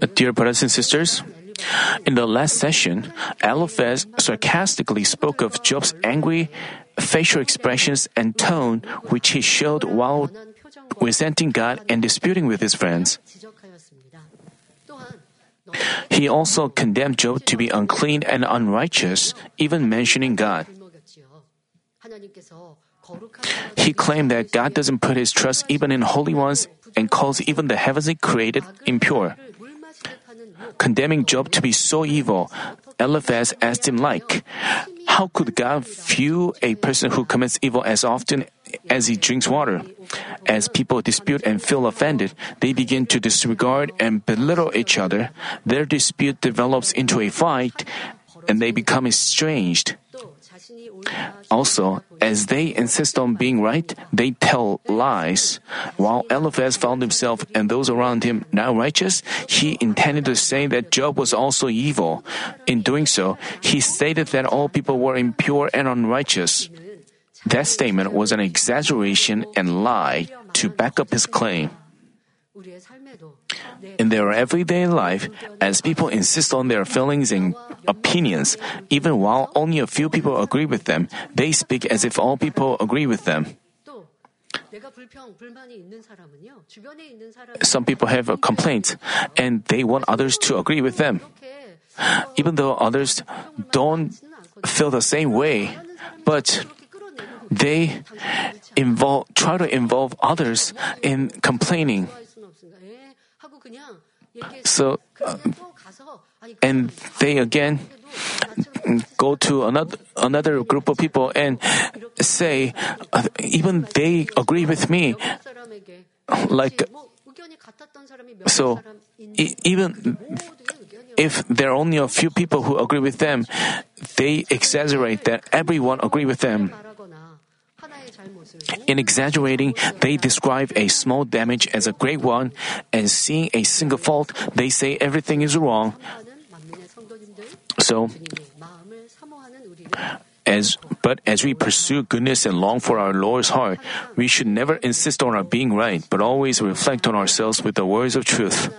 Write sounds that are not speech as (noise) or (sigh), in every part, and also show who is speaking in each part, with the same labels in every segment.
Speaker 1: Uh, dear brothers and sisters, in the last session, Eliphaz sarcastically spoke of Job's angry facial expressions and tone which he showed while resenting God and disputing with his friends. He also condemned Job to be unclean and unrighteous, even mentioning God. He claimed that God doesn't put his trust even in holy ones and calls even the heavens heavenly created impure. Condemning Job to be so evil, Eliphaz asked him like, how could God view a person who commits evil as often as he drinks water? As people dispute and feel offended, they begin to disregard and belittle each other. Their dispute develops into a fight and they become estranged. Also, as they insist on being right, they tell lies. While Eliphaz found himself and those around him now righteous, he intended to say that Job was also evil. In doing so, he stated that all people were impure and unrighteous. That statement was an exaggeration and lie to back up his claim. In their everyday life, as people insist on their feelings and opinions, even while only a few people agree with them, they speak as if all people agree with them. Some people have a complaint and they want others to agree with them. Even though others don't feel the same way, but they involve, try to involve others in complaining. So, uh, and they again go to another another group of people and say, uh, even they agree with me. Like, so even if there are only a few people who agree with them, they exaggerate that everyone agree with them. In exaggerating, they describe a small damage as a great one, and seeing a single fault, they say everything is wrong. So, as but as we pursue goodness and long for our Lord's heart, we should never insist on our being right, but always reflect on ourselves with the words of truth.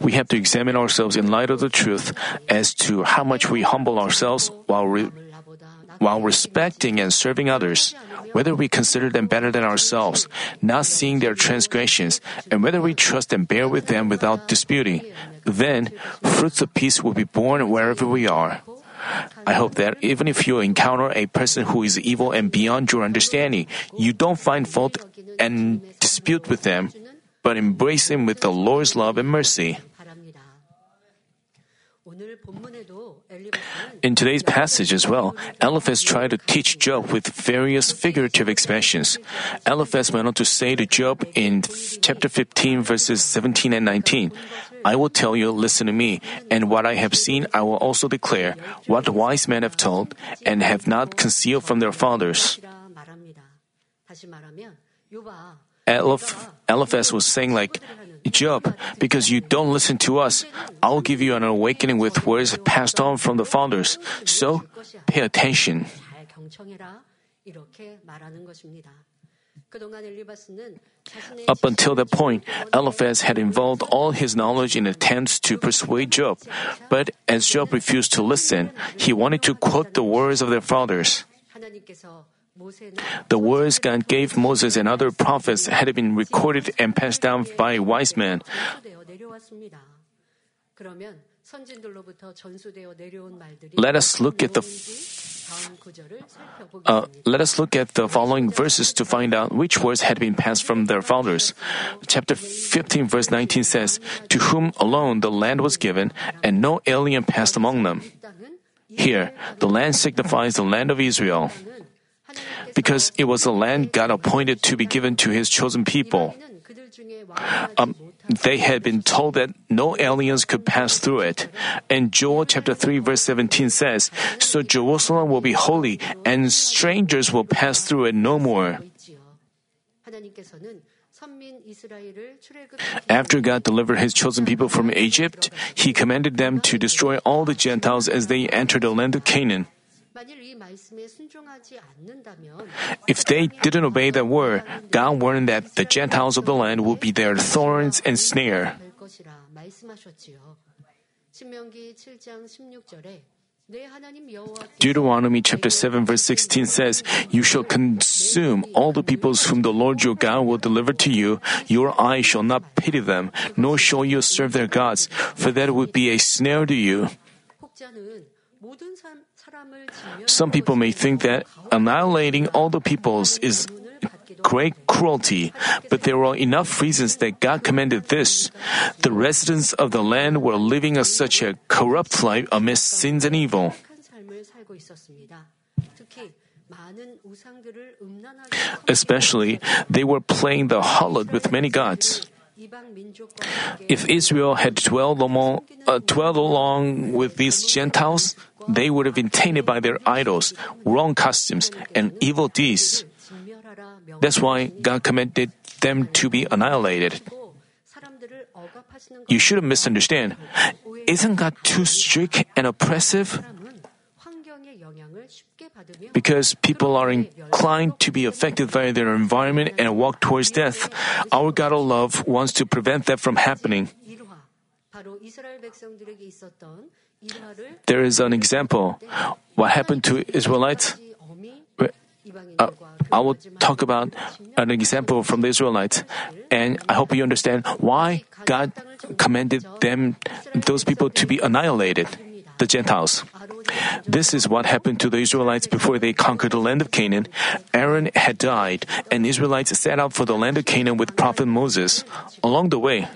Speaker 1: We have to examine ourselves in light of the truth as to how much we humble ourselves while re- while respecting and serving others, whether we consider them better than ourselves, not seeing their transgressions, and whether we trust and bear with them without disputing, then fruits of peace will be born wherever we are. I hope that even if you encounter a person who is evil and beyond your understanding, you don't find fault and dispute with them, but embrace him with the Lord's love and mercy. In today's passage as well, Eliphaz tried to teach Job with various figurative expressions. Eliphaz went on to say to Job in chapter 15 verses 17 and 19, I will tell you, listen to me, and what I have seen I will also declare, what wise men have told, and have not concealed from their fathers. Eliphaz was saying like, Job, because you don't listen to us, I'll give you an awakening with words passed on from the founders. So, pay attention. Up until that point, Eliphaz had involved all his knowledge in attempts to persuade Job. But as Job refused to listen, he wanted to quote the words of their fathers. The words God gave Moses and other prophets had been recorded and passed down by wise men. Let us look at the uh, let us look at the following verses to find out which words had been passed from their fathers. Chapter 15, verse 19 says, To whom alone the land was given, and no alien passed among them. Here, the land signifies the land of Israel. Because it was the land God appointed to be given to his chosen people. Um, they had been told that no aliens could pass through it. And Joel chapter 3 verse 17 says, So Jerusalem will be holy and strangers will pass through it no more. After God delivered his chosen people from Egypt, he commanded them to destroy all the Gentiles as they entered the land of Canaan. If they didn't obey that word, God warned that the Gentiles of the land would be their thorns and snare.
Speaker 2: 말씀하셨지요. 신명기 7장 16절에 내 하나님 여호와
Speaker 1: Deuteronomy chapter 7 verse 16 says, You shall consume all the peoples whom the Lord your God will deliver to you. Your eye shall not pity them, nor shall you serve their gods, for that would be a snare to you.
Speaker 2: 혹자는 모든 사- 사람을
Speaker 1: Some people may think that annihilating all the peoples is great cruelty, but there are enough reasons that God commanded this. The residents of the land were living a, such a corrupt life amidst sins and evil. Especially, they were playing the harlot with many gods. If Israel had dwelled uh, dwelled along with these Gentiles, they would have been tainted by their idols, wrong costumes, and evil deeds.
Speaker 2: 진멸하라 명
Speaker 1: That's why God commanded them to be annihilated.
Speaker 2: 사람들을 억압하시는
Speaker 1: You shouldn't misunderstand. Isn't God too strict and oppressive?
Speaker 2: 사람은 환경의 영향을 쉽게 받으며
Speaker 1: Because people are inclined to be affected by their environment and walk towards death. Our God of love wants to prevent that from happening.
Speaker 2: 일화 바로 이스라엘 백성들에게 있었던 일화를
Speaker 1: There is an example. What happened to Israelites? Uh, I will talk about an example from the Israelites, and I hope you understand why God commanded them, those people, to be annihilated, the Gentiles. This is what happened to the Israelites before they conquered the land of Canaan. Aaron had died, and Israelites set out for the land of Canaan with prophet Moses. Along the way,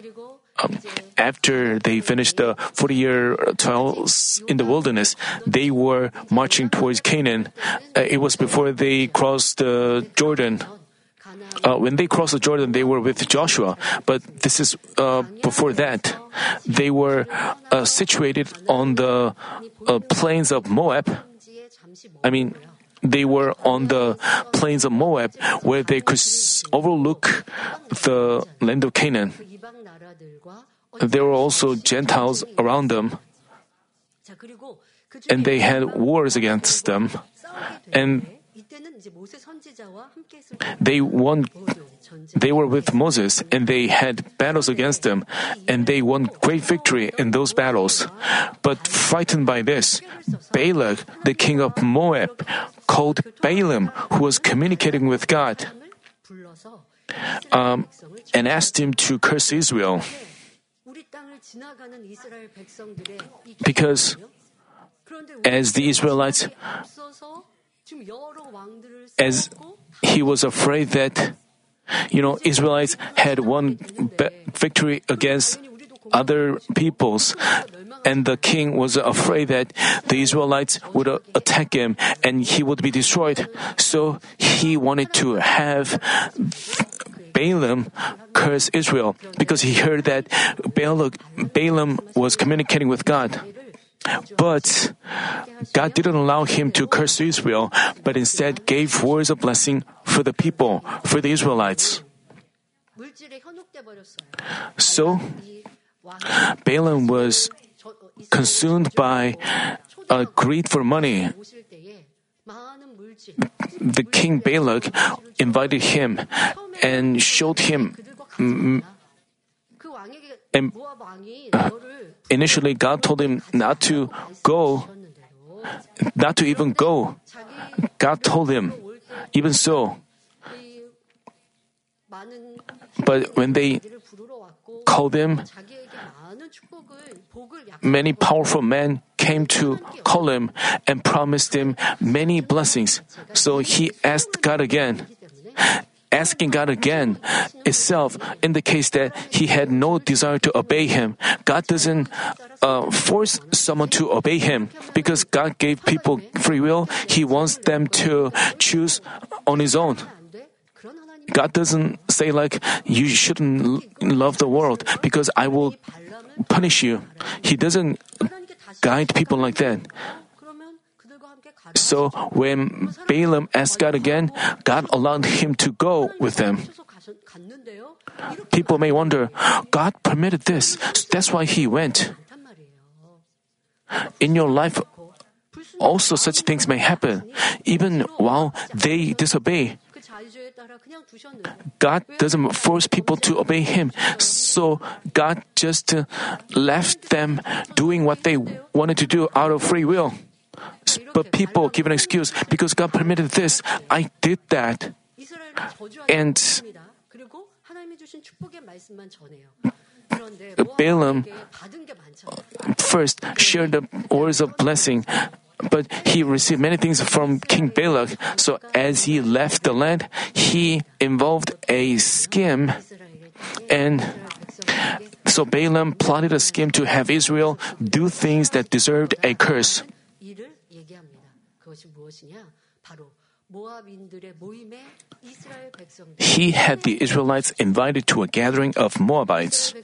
Speaker 1: um, after they finished the 40 year trials in the wilderness, they were marching towards Canaan. Uh, it was before they crossed the uh, Jordan. Uh, when they crossed the Jordan, they were with Joshua, but this is uh, before that. They were uh, situated on the uh, plains of Moab. I mean, they were on the plains of Moab where they could overlook the land of Canaan. There were also Gentiles around them, and they had wars against them. And they won they were with Moses and they had battles against them. and they won great victory in those battles. but frightened by this Balak the king of Moab called Balaam who was communicating with God. um, and asked him to curse Israel. Because as the Israelites, as he was afraid that, you know, Israelites had won victory against other peoples, and the king was afraid that the Israelites would attack him and he would be destroyed. So he wanted to have Balaam curse Israel because he heard that Balaam was communicating with God. But God didn't allow him to curse Israel, but instead gave words of blessing for the people, for the Israelites. So, Balaam was consumed by a greed for money the king Balak invited him and showed him.
Speaker 2: Mm,
Speaker 1: and
Speaker 2: uh,
Speaker 1: initially, God told him not to go, not to even go. God told him, even so. But when they called him, Many powerful men came to call him and promised him many blessings. So he asked God again. Asking God again itself indicates that he had no desire to obey him. God doesn't uh, force someone to obey him because God gave people free will. He wants them to choose on his own. God doesn't say like you shouldn't love the world because I will punish you. He doesn't guide people like that. So when Balaam asked God again, God allowed him to go with them. People may wonder, God permitted this, so that's why he went. In your life, also such things may happen, even while they disobey. God doesn't force people to obey Him. So God just left them doing what they wanted to do out of free will. But people give an excuse because God permitted this, I did that. And Balaam first shared the words of blessing, but he received many things from King Balak. So as he left the land, he involved a scheme. And so Balaam plotted a scheme to have Israel do things that deserved a curse. He had the Israelites invited to a gathering of Moabites.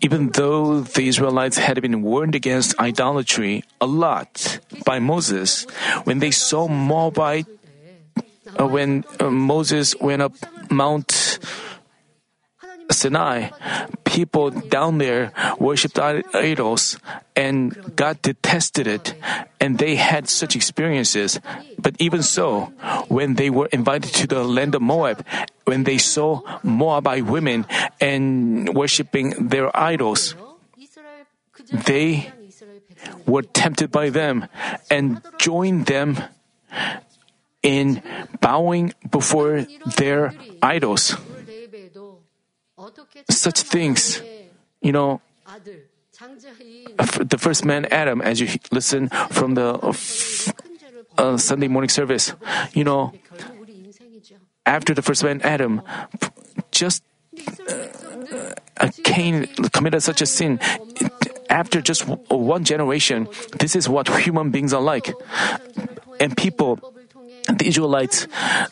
Speaker 1: Even though the Israelites had been warned against idolatry a lot by Moses, when they saw Moabite, uh, when uh, Moses went up Mount Sinai, people down there worshipped idols and God detested it and they had such experiences. But even so, when they were invited to the land of Moab, when they saw Moabite women and worshipping their idols, they were tempted by them and joined them in bowing before their idols such things. You know, the first man, Adam, as you listen from the uh, uh, Sunday morning service, you know, after the first man, Adam, just uh, Cain committed such a sin. After just one generation, this is what human beings are like. And people, the Israelites,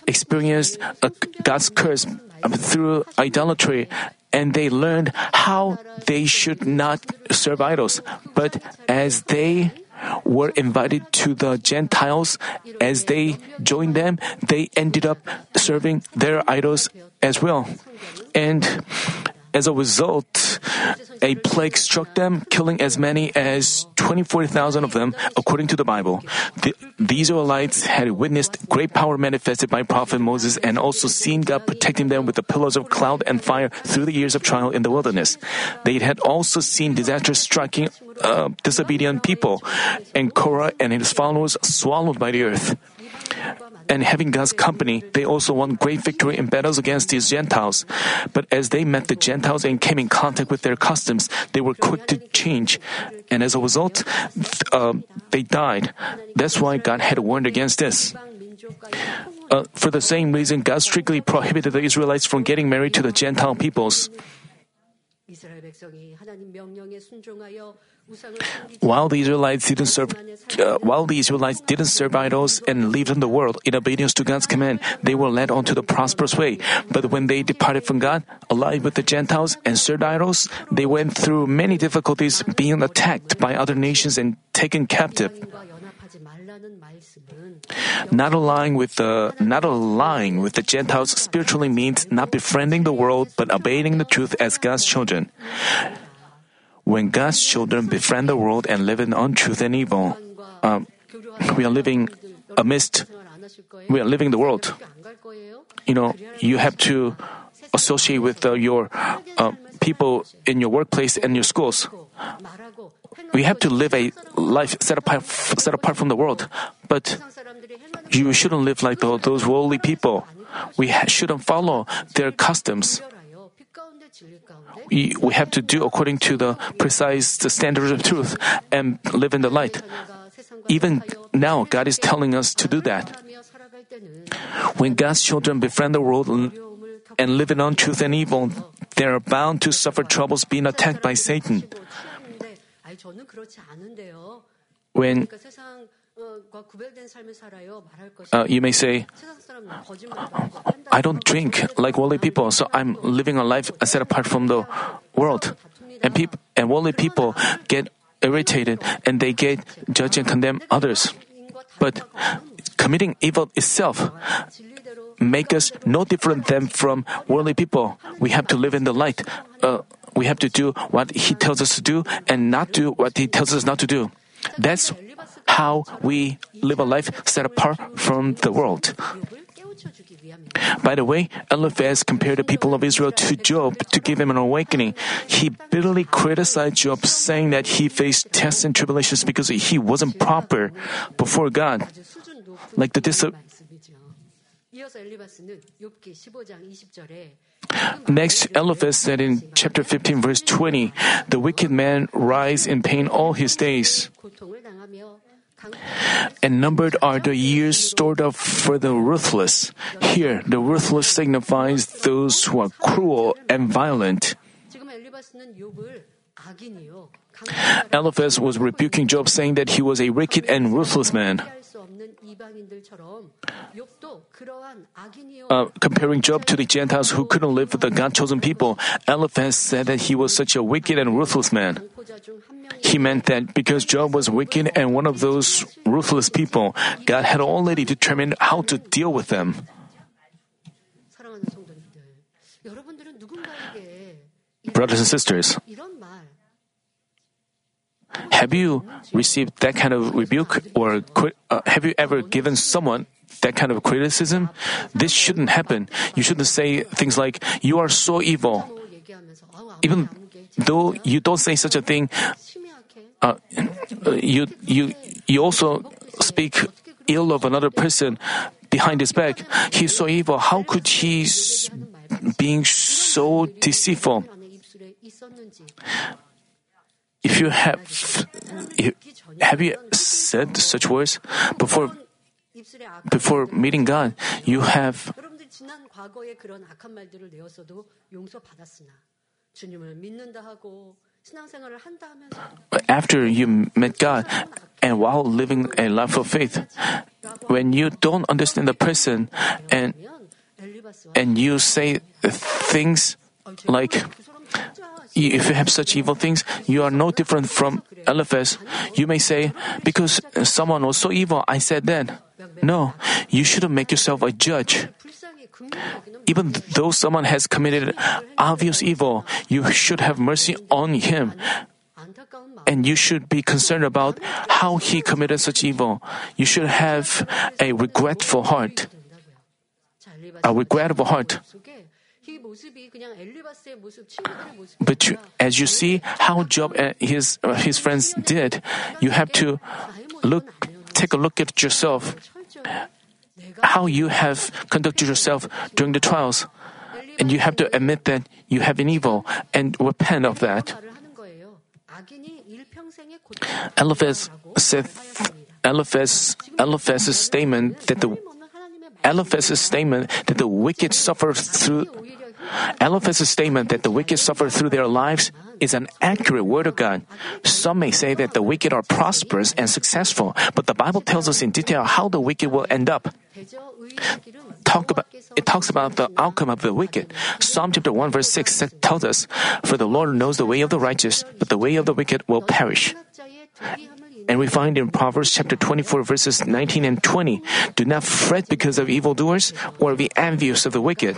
Speaker 1: experienced God's curse um, through idolatry and they learned how they should not serve idols. But as they were invited to the Gentiles, as they joined them, they ended up serving their idols as well. And as a result, a plague struck them, killing as many as 24,000 of them, according to the Bible. The, the Israelites had witnessed great power manifested by Prophet Moses and also seen God protecting them with the pillars of cloud and fire through the years of trial in the wilderness. They had also seen disaster striking uh, disobedient people, and Korah and his followers swallowed by the earth. And having God's company, they also won great victory in battles against these Gentiles. But as they met the Gentiles and came in contact with their customs, they were quick to change. And as a result, uh, they died. That's why God had warned against this. Uh, for the same reason, God strictly prohibited the Israelites from getting married to the Gentile peoples. While the Israelites didn't serve, uh, while the Israelites didn't serve idols and lived in the world in obedience to God's command, they were led onto the prosperous way. But when they departed from God, allied with the Gentiles and served idols, they went through many difficulties, being attacked by other nations and taken captive. Not aligning with the not aligning with the Gentiles spiritually means not befriending the world but obeying the truth as God's children. When God's children befriend the world and live in untruth and evil, um, we are living amidst, we are living the world. You know, you have to associate with uh, your uh, people in your workplace and your schools. We have to live a life set apart, set apart from the world, but you shouldn't live like those worldly people. We ha- shouldn't follow their customs we have to do according to the precise standards of truth and live in the light. Even now, God is telling us to do that. When God's children befriend the world and live in untruth and evil, they are bound to suffer troubles being attacked by Satan. When uh, you may say, I don't drink like worldly people, so I'm living a life set apart from the world. And, peop- and worldly people get irritated and they get judge and condemn others. But committing evil itself make us no different than from worldly people. We have to live in the light. Uh, we have to do what he tells us to do and not do what he tells us not to do. That's how we live a life set apart from the world. By the way, Eliphaz compared the people of Israel to Job to give him an awakening. He bitterly criticized Job, saying that he faced tests and tribulations because he wasn't proper before God. Like the dis- Next, Eliphaz said in chapter 15, verse 20, The wicked man rise in pain all his days. And numbered are the years stored up for the ruthless. Here, the ruthless signifies those who are cruel and violent. Eliphaz was rebuking Job, saying that he was a wicked and ruthless man uh, comparing Job to the Gentiles who couldn't live with the God chosen people, Eliphaz said that he was such a wicked and ruthless man. He meant that because Job was wicked and one of those ruthless people, God had already determined how to deal with them. Brothers and sisters, have you received that kind of rebuke or uh, have you ever given someone that kind of criticism? This shouldn't happen. You shouldn't say things like, you are so evil. Even though you don't say such a thing, uh, you, you, you also speak ill of another person behind his back. He's so evil. How could he being so deceitful? If you have, if, have you said such words before, before meeting God? You have. After you met God and while living a life of faith, when you don't understand the person and and you say things like if you have such evil things, you are no different from Eliphaz. You may say, because someone was so evil, I said then. No, you shouldn't make yourself a judge. Even though someone has committed obvious evil, you should have mercy on him. And you should be concerned about how he committed such evil. You should have a regretful heart. A regrettable heart. But you, as you see how Job and his, uh, his friends did, you have to look, take a look at yourself, how you have conducted yourself during the trials. And you have to admit that you have an evil and repent of that. Eliphaz said, Eliphaz, Eliphaz's statement that the Eliphaz's statement that the wicked suffer through Eliphaz's statement that the wicked suffer through their lives is an accurate word of God. Some may say that the wicked are prosperous and successful, but the Bible tells us in detail how the wicked will end up. Talk about, it talks about the outcome of the wicked. Psalm chapter 1 verse 6 tells us, For the Lord knows the way of the righteous, but the way of the wicked will perish. And we find in Proverbs chapter 24, verses 19 and 20 do not fret because of evildoers or be envious of the wicked.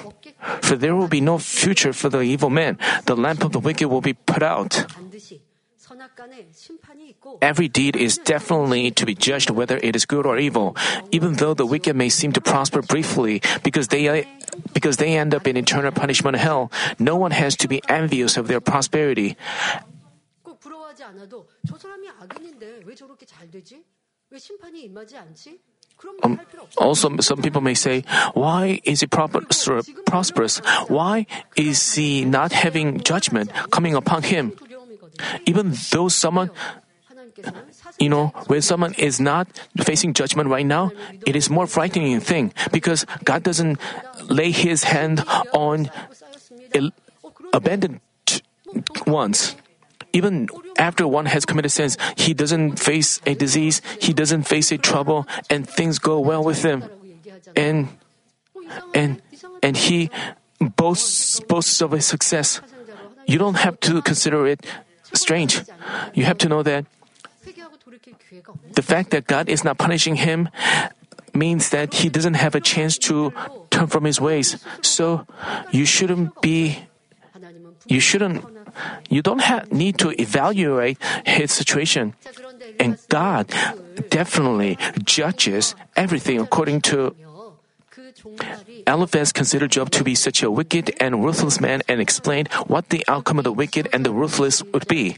Speaker 1: For there will be no future for the evil man. The lamp of the wicked will be put out.
Speaker 2: 반드시 선악간에 심판이 있고
Speaker 1: Every deed is definitely to be judged whether it is good or evil, even though the wicked may seem to prosper briefly because they because they end up in eternal punishment in hell. No one has to be envious of their prosperity.
Speaker 2: 꼭 부러워하지 않아도 저 사람이 악인인데 왜 저렇게 잘 되지? 왜 심판이 임하지 않지? Um,
Speaker 1: also, some people may say, why is he prosperous? Why is he not having judgment coming upon him? Even though someone, you know, when someone is not facing judgment right now, it is more frightening thing because God doesn't lay his hand on abandoned ones even after one has committed sins, he doesn't face a disease, he doesn't face a trouble, and things go well with him. And and and he boasts boasts of a success. You don't have to consider it strange. You have to know that the fact that God is not punishing him means that he doesn't have a chance to turn from his ways. So you shouldn't be you shouldn't you don't need to evaluate his situation. And God definitely judges everything according to Eliphaz considered Job to be such a wicked and ruthless man and explained what the outcome of the wicked and the ruthless would be.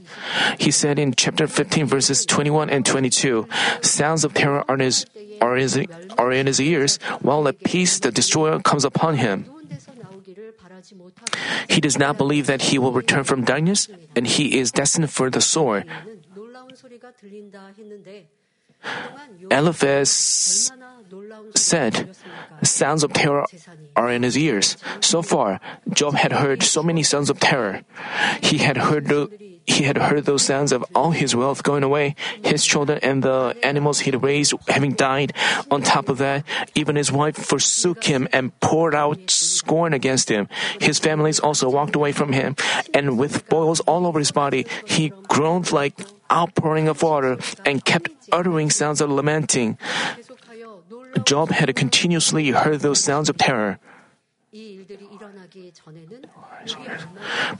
Speaker 1: He said in chapter 15, verses 21 and 22, Sounds of terror are in his, are in his, are in his ears, while at peace the destroyer comes upon him. He does not believe that he will return from darkness, and he is destined for the sword. Eliphaz said, Sounds of terror are in his ears. So far, Job had heard so many sounds of terror. He had heard the, he had heard those sounds of all his wealth going away, his children and the animals he'd raised having died. On top of that, even his wife forsook him and poured out scorn against him. His families also walked away from him, and with boils all over his body, he groaned like outpouring of water and kept uttering sounds of lamenting. Job had continuously heard those sounds of terror.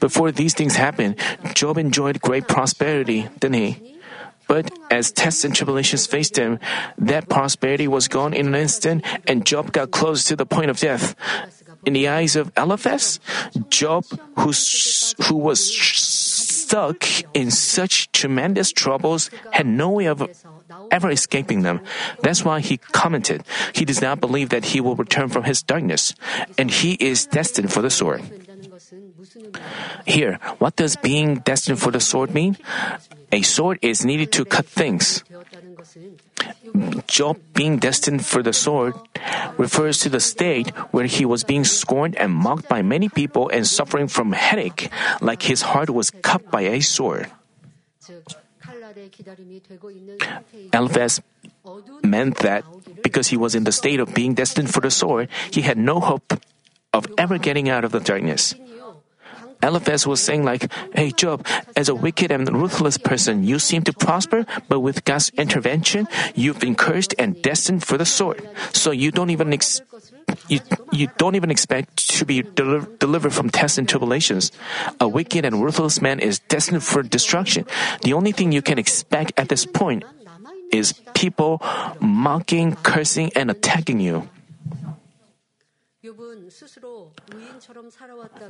Speaker 1: Before these things happened, Job enjoyed great prosperity, didn't he? But as tests and tribulations faced him, that prosperity was gone in an instant, and Job got close to the point of death. In the eyes of Eliphaz, Job, who, who was stuck in such tremendous troubles, had no way of ever escaping them. That's why he commented, He does not believe that he will return from his darkness, and he is destined for the sword. Here, what does being destined for the sword mean? A sword is needed to cut things. Job being destined for the sword refers to the state where he was being scorned and mocked by many people and suffering from headache, like his heart was cut by a sword. Eliphaz meant that because he was in the state of being destined for the sword, he had no hope of ever getting out of the darkness. Eliphaz was saying like, Hey Job, as a wicked and ruthless person, you seem to prosper, but with God's intervention, you've been cursed and destined for the sword. So you don't even ex- you, you don't even expect to be delivered from tests and tribulations. A wicked and ruthless man is destined for destruction. The only thing you can expect at this point is people mocking, cursing, and attacking you.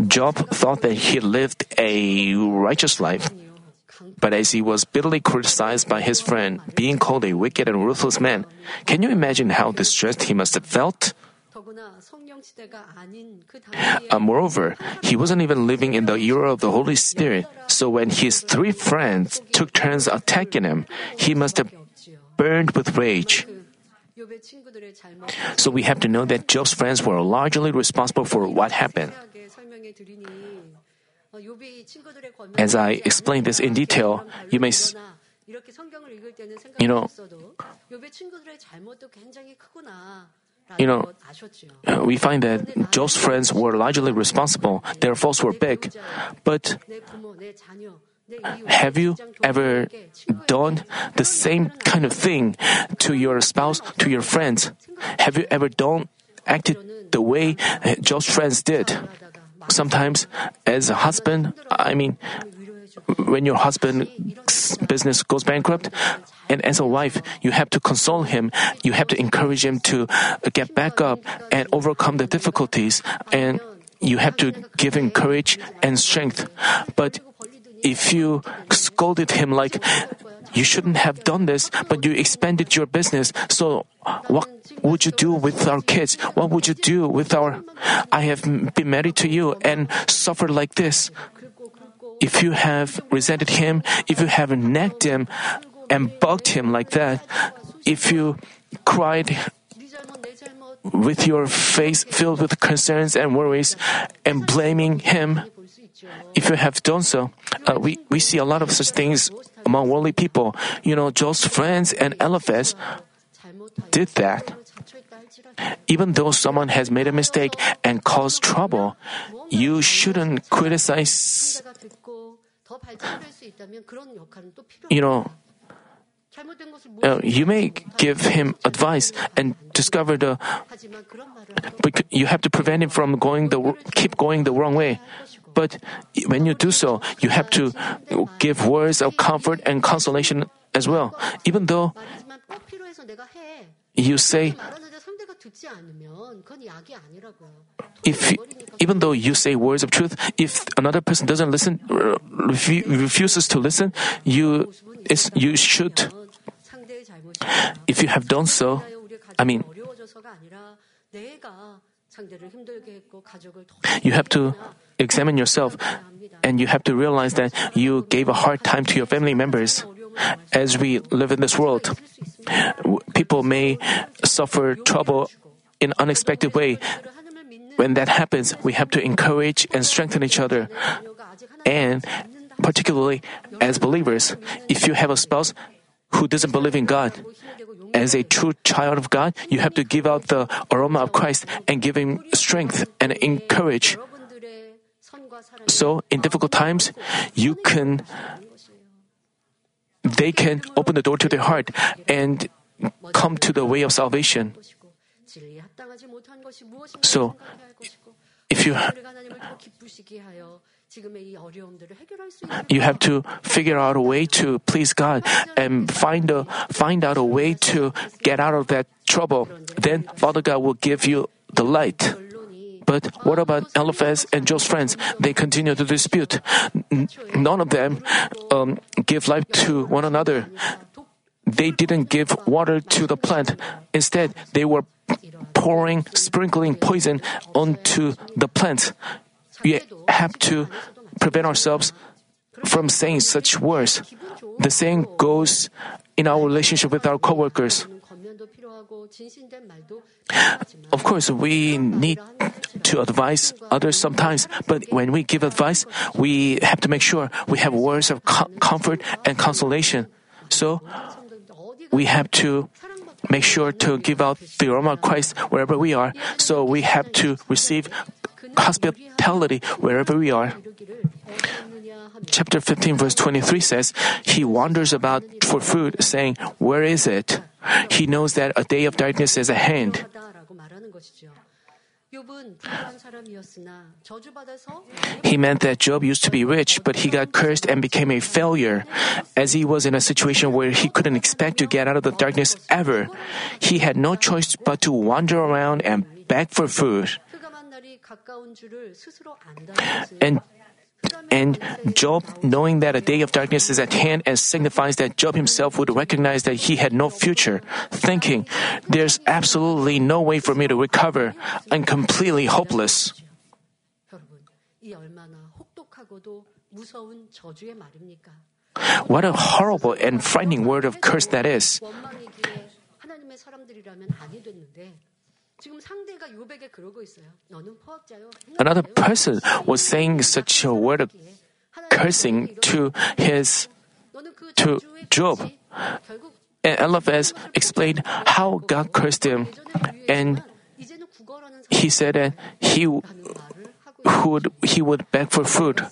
Speaker 1: Job thought that he lived a righteous life. But as he was bitterly criticized by his friend, being called a wicked and ruthless man, can you imagine how distressed he must have felt? Uh, moreover, he wasn't even living in the era of the Holy Spirit, so when his three friends took turns attacking him, he must have burned with rage. So we have to know that Job's friends were largely responsible for what happened. As I explain this in detail, you may s- you know, you know, uh, we find that Job's friends were largely responsible. Their faults were big, but have you ever done the same kind of thing to your spouse, to your friends? Have you ever done acted the way Job's friends did? Sometimes, as a husband, I mean, when your husband's business goes bankrupt, and as a wife, you have to console him, you have to encourage him to get back up and overcome the difficulties, and you have to give him courage and strength. But if you scolded him like, you shouldn't have done this, but you expanded your business, so what would you do with our kids? What would you do with our. I have been married to you and suffered like this. If you have resented him, if you have nagged him and bugged him like that, if you cried with your face filled with concerns and worries and blaming him, if you have done so, uh, we, we see a lot of such things among worldly people. You know, just friends and Eliphaz did that. Even though someone has made a mistake and caused trouble, you shouldn't criticize. You know, uh, you may give him advice and discover the. But you have to prevent him from going the keep going the wrong way. But when you do so, you have to give words of comfort and consolation as well. Even though you say, if even though you say words of truth, if another person doesn't listen, refuses to listen, you you should. If you have done so, I mean, you have to examine yourself and you have to realize that you gave a hard time to your family members. As we live in this world, people may suffer trouble in unexpected way. When that happens, we have to encourage and strengthen each other. And particularly as believers, if you have a spouse who doesn't believe in God, as a true child of God, you have to give out the aroma of Christ and give him strength and encourage. So in difficult times, you can they can open the door to their heart and come to the way of salvation. So if you you have to figure out a way to please God and find a find out a way to get out of that trouble. Then Father God will give you the light. But what about Eliphaz and Job's friends? They continue to dispute. none of them um, give life to one another. They didn't give water to the plant. Instead, they were pouring, sprinkling poison onto the plant. We have to prevent ourselves from saying such words. The same goes in our relationship with our coworkers. (gasps) Of course, we need to advise others sometimes, but when we give advice, we have to make sure we have words of co- comfort and consolation. So, we have to make sure to give out the aroma of Christ wherever we are. So, we have to receive hospitality wherever we are. Chapter 15, verse 23 says, He wanders about for food, saying, Where is it? He knows that a day of darkness is at hand. He meant that Job used to be rich, but he got cursed and became a failure, as he was in a situation where he couldn't expect to get out of the darkness ever. He had no choice but to wander around and beg for food. And and Job, knowing that a day of darkness is at hand and signifies that Job himself would recognize that he had no future, thinking, There's absolutely no way for me to recover. I'm completely hopeless. What a horrible and frightening word of curse that is. Another person was saying such a word of cursing to his to Job. And Eliphaz explained how God cursed him, and he said that he would he would beg for food.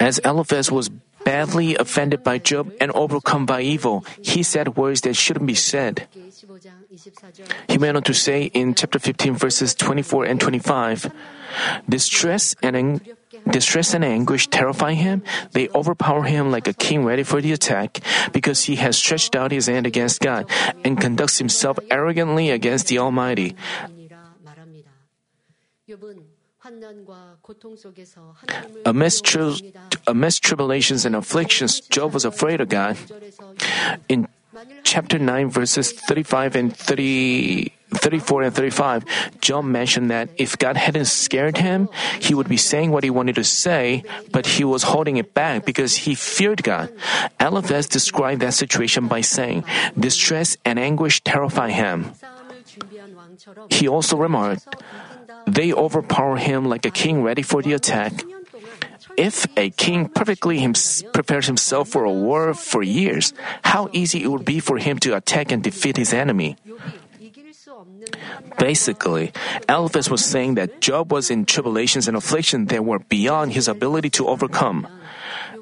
Speaker 1: As Eliphaz was badly offended by Job and overcome by evil, he said words that shouldn't be said. He went on to say in chapter 15, verses 24 and 25 Distress and ang- Distress and anguish terrify him. They overpower him like a king ready for the attack, because he has stretched out his hand against God and conducts himself arrogantly against the Almighty. Amidst, amidst tribulations and afflictions, Job was afraid of God. In chapter 9, verses 35 and 34 and 35, Job mentioned that if God hadn't scared him, he would be saying what he wanted to say, but he was holding it back because he feared God. Eliphaz described that situation by saying, Distress and anguish terrify him. He also remarked, they overpower him like a king ready for the attack. If a king perfectly him, prepares himself for a war for years, how easy it would be for him to attack and defeat his enemy. Basically, Eliphaz was saying that Job was in tribulations and affliction that were beyond his ability to overcome.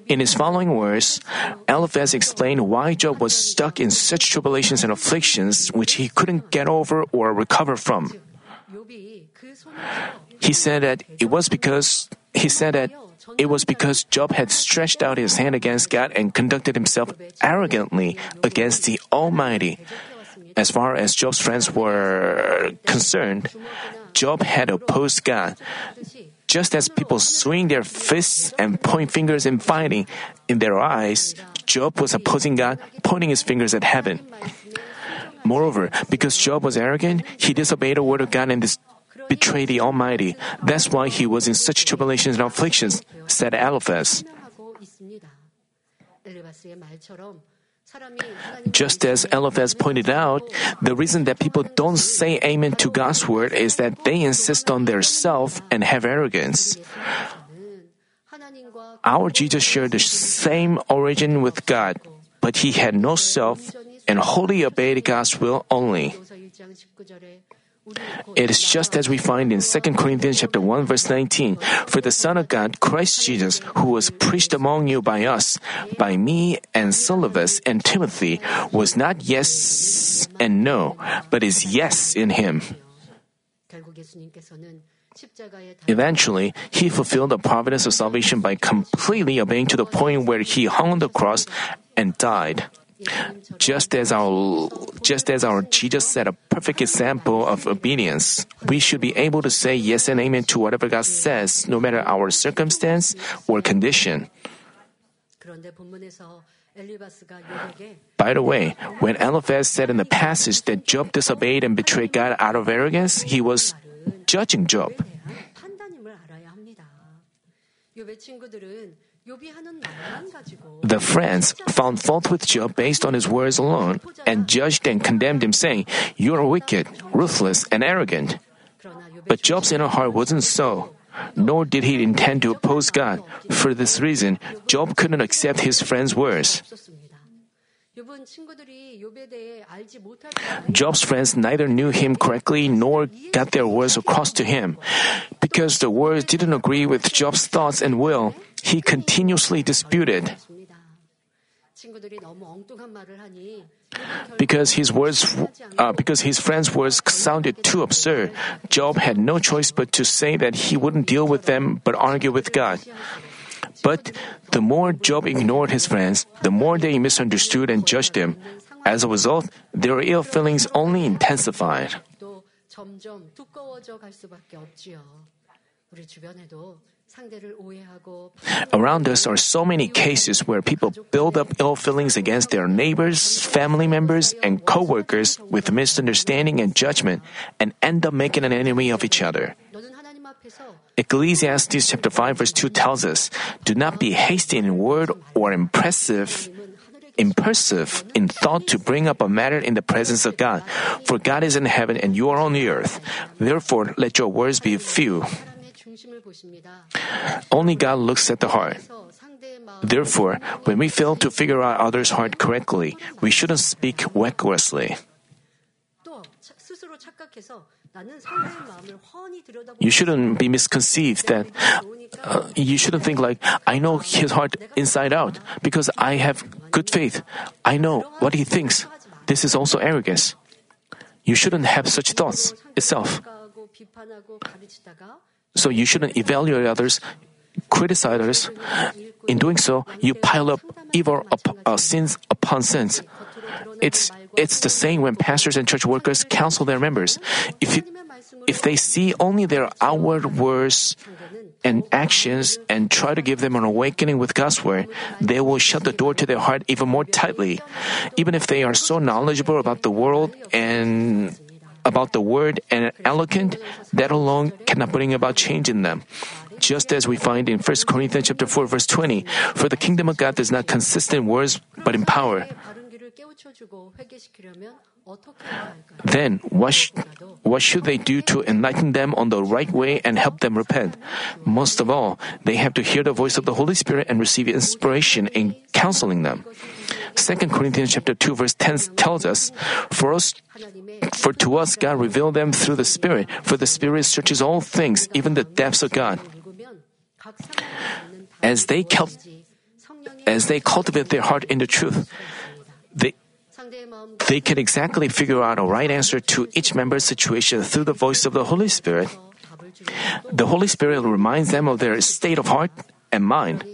Speaker 1: In his following words, Eliphaz explained why Job was stuck in such tribulations and afflictions which he couldn't get over or recover from. He said that it was because he said that it was because Job had stretched out his hand against God and conducted himself arrogantly against the Almighty. As far as Job's friends were concerned, Job had opposed God. Just as people swing their fists and point fingers in fighting, in their eyes, Job was opposing God, pointing his fingers at heaven. Moreover, because Job was arrogant, he disobeyed the word of God and dis- betrayed the Almighty. That's why he was in such tribulations and afflictions, said Eliphaz. Just as Eliphaz pointed out, the reason that people don't say amen to God's word is that they insist on their self and have arrogance. Our Jesus shared the same origin with God, but he had no self and wholly obeyed God's will only. It is just as we find in 2 Corinthians chapter 1 verse 19, for the Son of God, Christ Jesus, who was preached among you by us, by me and Silvanus and Timothy, was not yes and no, but is yes in him. Eventually, he fulfilled the providence of salvation by completely obeying to the point where he hung on the cross and died. Just as our just as our Jesus set a perfect example of obedience, we should be able to say yes and amen to whatever God says, no matter our circumstance or condition. By the way, when Eliphaz said in the passage that Job disobeyed and betrayed God out of arrogance, he was judging Job. The friends found fault with Job based on his words alone and judged and condemned him, saying, You are wicked, ruthless, and arrogant. But Job's inner heart wasn't so, nor did he intend to oppose God. For this reason, Job couldn't accept his friends' words. Job's friends neither knew him correctly nor got their words across to him. Because the words didn't agree with Job's thoughts and will, he continuously disputed. Because his words, uh, because his friends' words sounded too absurd, Job had no choice but to say that he wouldn't deal with them but argue with God. But the more Job ignored his friends, the more they misunderstood and judged him. As a result, their ill feelings only intensified. Around us are so many cases where people build up ill feelings against their neighbors, family members, and co-workers with misunderstanding and judgment and end up making an enemy of each other. Ecclesiastes chapter 5 verse 2 tells us, do not be hasty in word or impressive impulsive in thought to bring up a matter in the presence of God. For God is in heaven and you are on the earth. Therefore, let your words be few. Only God looks at the heart. Therefore, when we fail to figure out others' heart correctly, we shouldn't speak recklessly. You shouldn't be misconceived that uh, you shouldn't think like, I know his heart inside out because I have good faith. I know what he thinks. This is also arrogance. You shouldn't have such thoughts itself. So you shouldn't evaluate others, criticize others. In doing so, you pile up evil up, uh, sins upon sins. It's it's the same when pastors and church workers counsel their members. If you, if they see only their outward words and actions and try to give them an awakening with God's word, they will shut the door to their heart even more tightly. Even if they are so knowledgeable about the world and about the word and eloquent, that alone cannot bring about change in them. Just as we find in 1 Corinthians chapter 4 verse 20, for the kingdom of God does not consist in words but in power. Then, what, sh- what should they do to enlighten them on the right way and help them repent? Most of all, they have to hear the voice of the Holy Spirit and receive inspiration in counseling them. 2 Corinthians chapter 2 verse 10 tells us, For us for to us God revealed them through the Spirit, for the Spirit searches all things, even the depths of God. As they as they cultivate their heart in the truth, they they can exactly figure out a right answer to each member's situation through the voice of the Holy Spirit. The Holy Spirit reminds them of their state of heart and mind.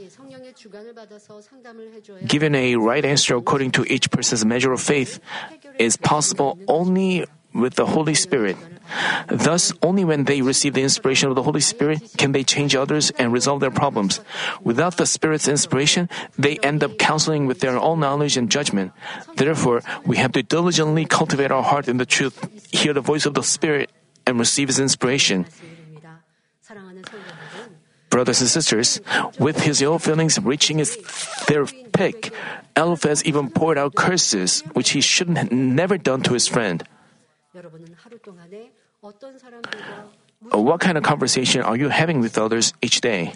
Speaker 1: Giving a right answer according to each person's measure of faith is possible only with the Holy Spirit. Thus, only when they receive the inspiration of the Holy Spirit can they change others and resolve their problems. Without the Spirit's inspiration, they end up counseling with their own knowledge and judgment. Therefore, we have to diligently cultivate our heart in the truth, hear the voice of the Spirit, and receive His inspiration. Brothers and sisters, with his ill feelings reaching his, their peak, Eliphaz even poured out curses, which he should have never done to his friend. Uh, what kind of conversation are you having with others each day?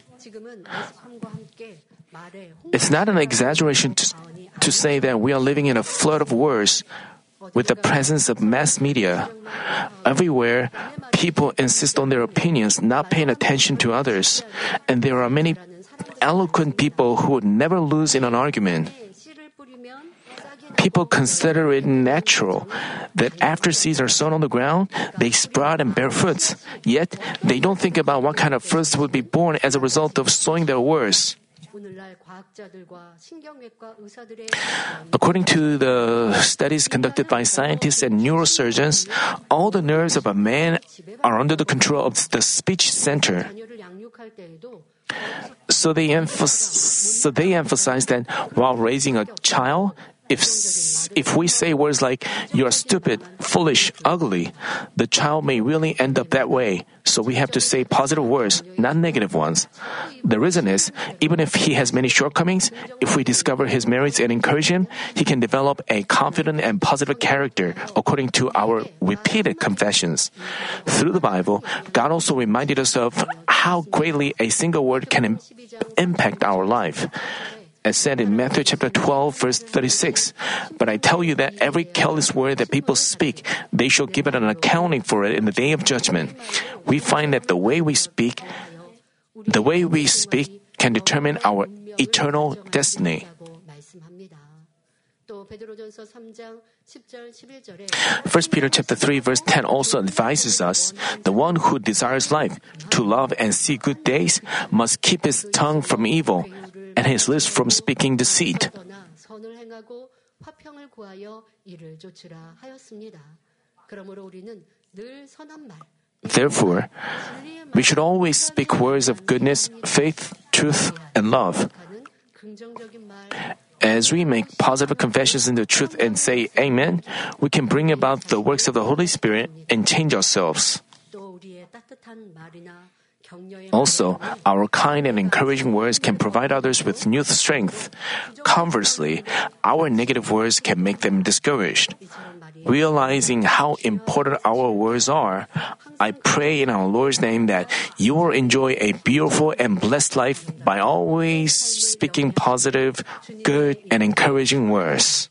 Speaker 1: It's not an exaggeration to, to say that we are living in a flood of words with the presence of mass media. Everywhere, people insist on their opinions, not paying attention to others. And there are many eloquent people who would never lose in an argument people consider it natural that after seeds are sown on the ground, they sprout and bear fruits. Yet, they don't think about what kind of fruits would be born as a result of sowing their words. According to the studies conducted by scientists and neurosurgeons, all the nerves of a man are under the control of the speech center. So they, emphasize, so they emphasize that while raising a child, if, if we say words like, you're stupid, foolish, ugly, the child may really end up that way. So we have to say positive words, not negative ones. The reason is, even if he has many shortcomings, if we discover his merits and encourage him, he can develop a confident and positive character according to our repeated confessions. Through the Bible, God also reminded us of how greatly a single word can im- impact our life as said in Matthew chapter 12, verse 36. But I tell you that every careless word that people speak, they shall give it an accounting for it in the day of judgment. We find that the way we speak, the way we speak can determine our eternal destiny. First Peter chapter 3 verse 10 also advises us the one who desires life to love and see good days must keep his tongue from evil and his lips from speaking deceit. Therefore, we should always speak words of goodness, faith, truth, and love. As we make positive confessions in the truth and say Amen, we can bring about the works of the Holy Spirit and change ourselves. Also, our kind and encouraging words can provide others with new strength. Conversely, our negative words can make them discouraged. Realizing how important our words are, I pray in our Lord's name that you will enjoy a beautiful and blessed life by always speaking positive, good, and encouraging words.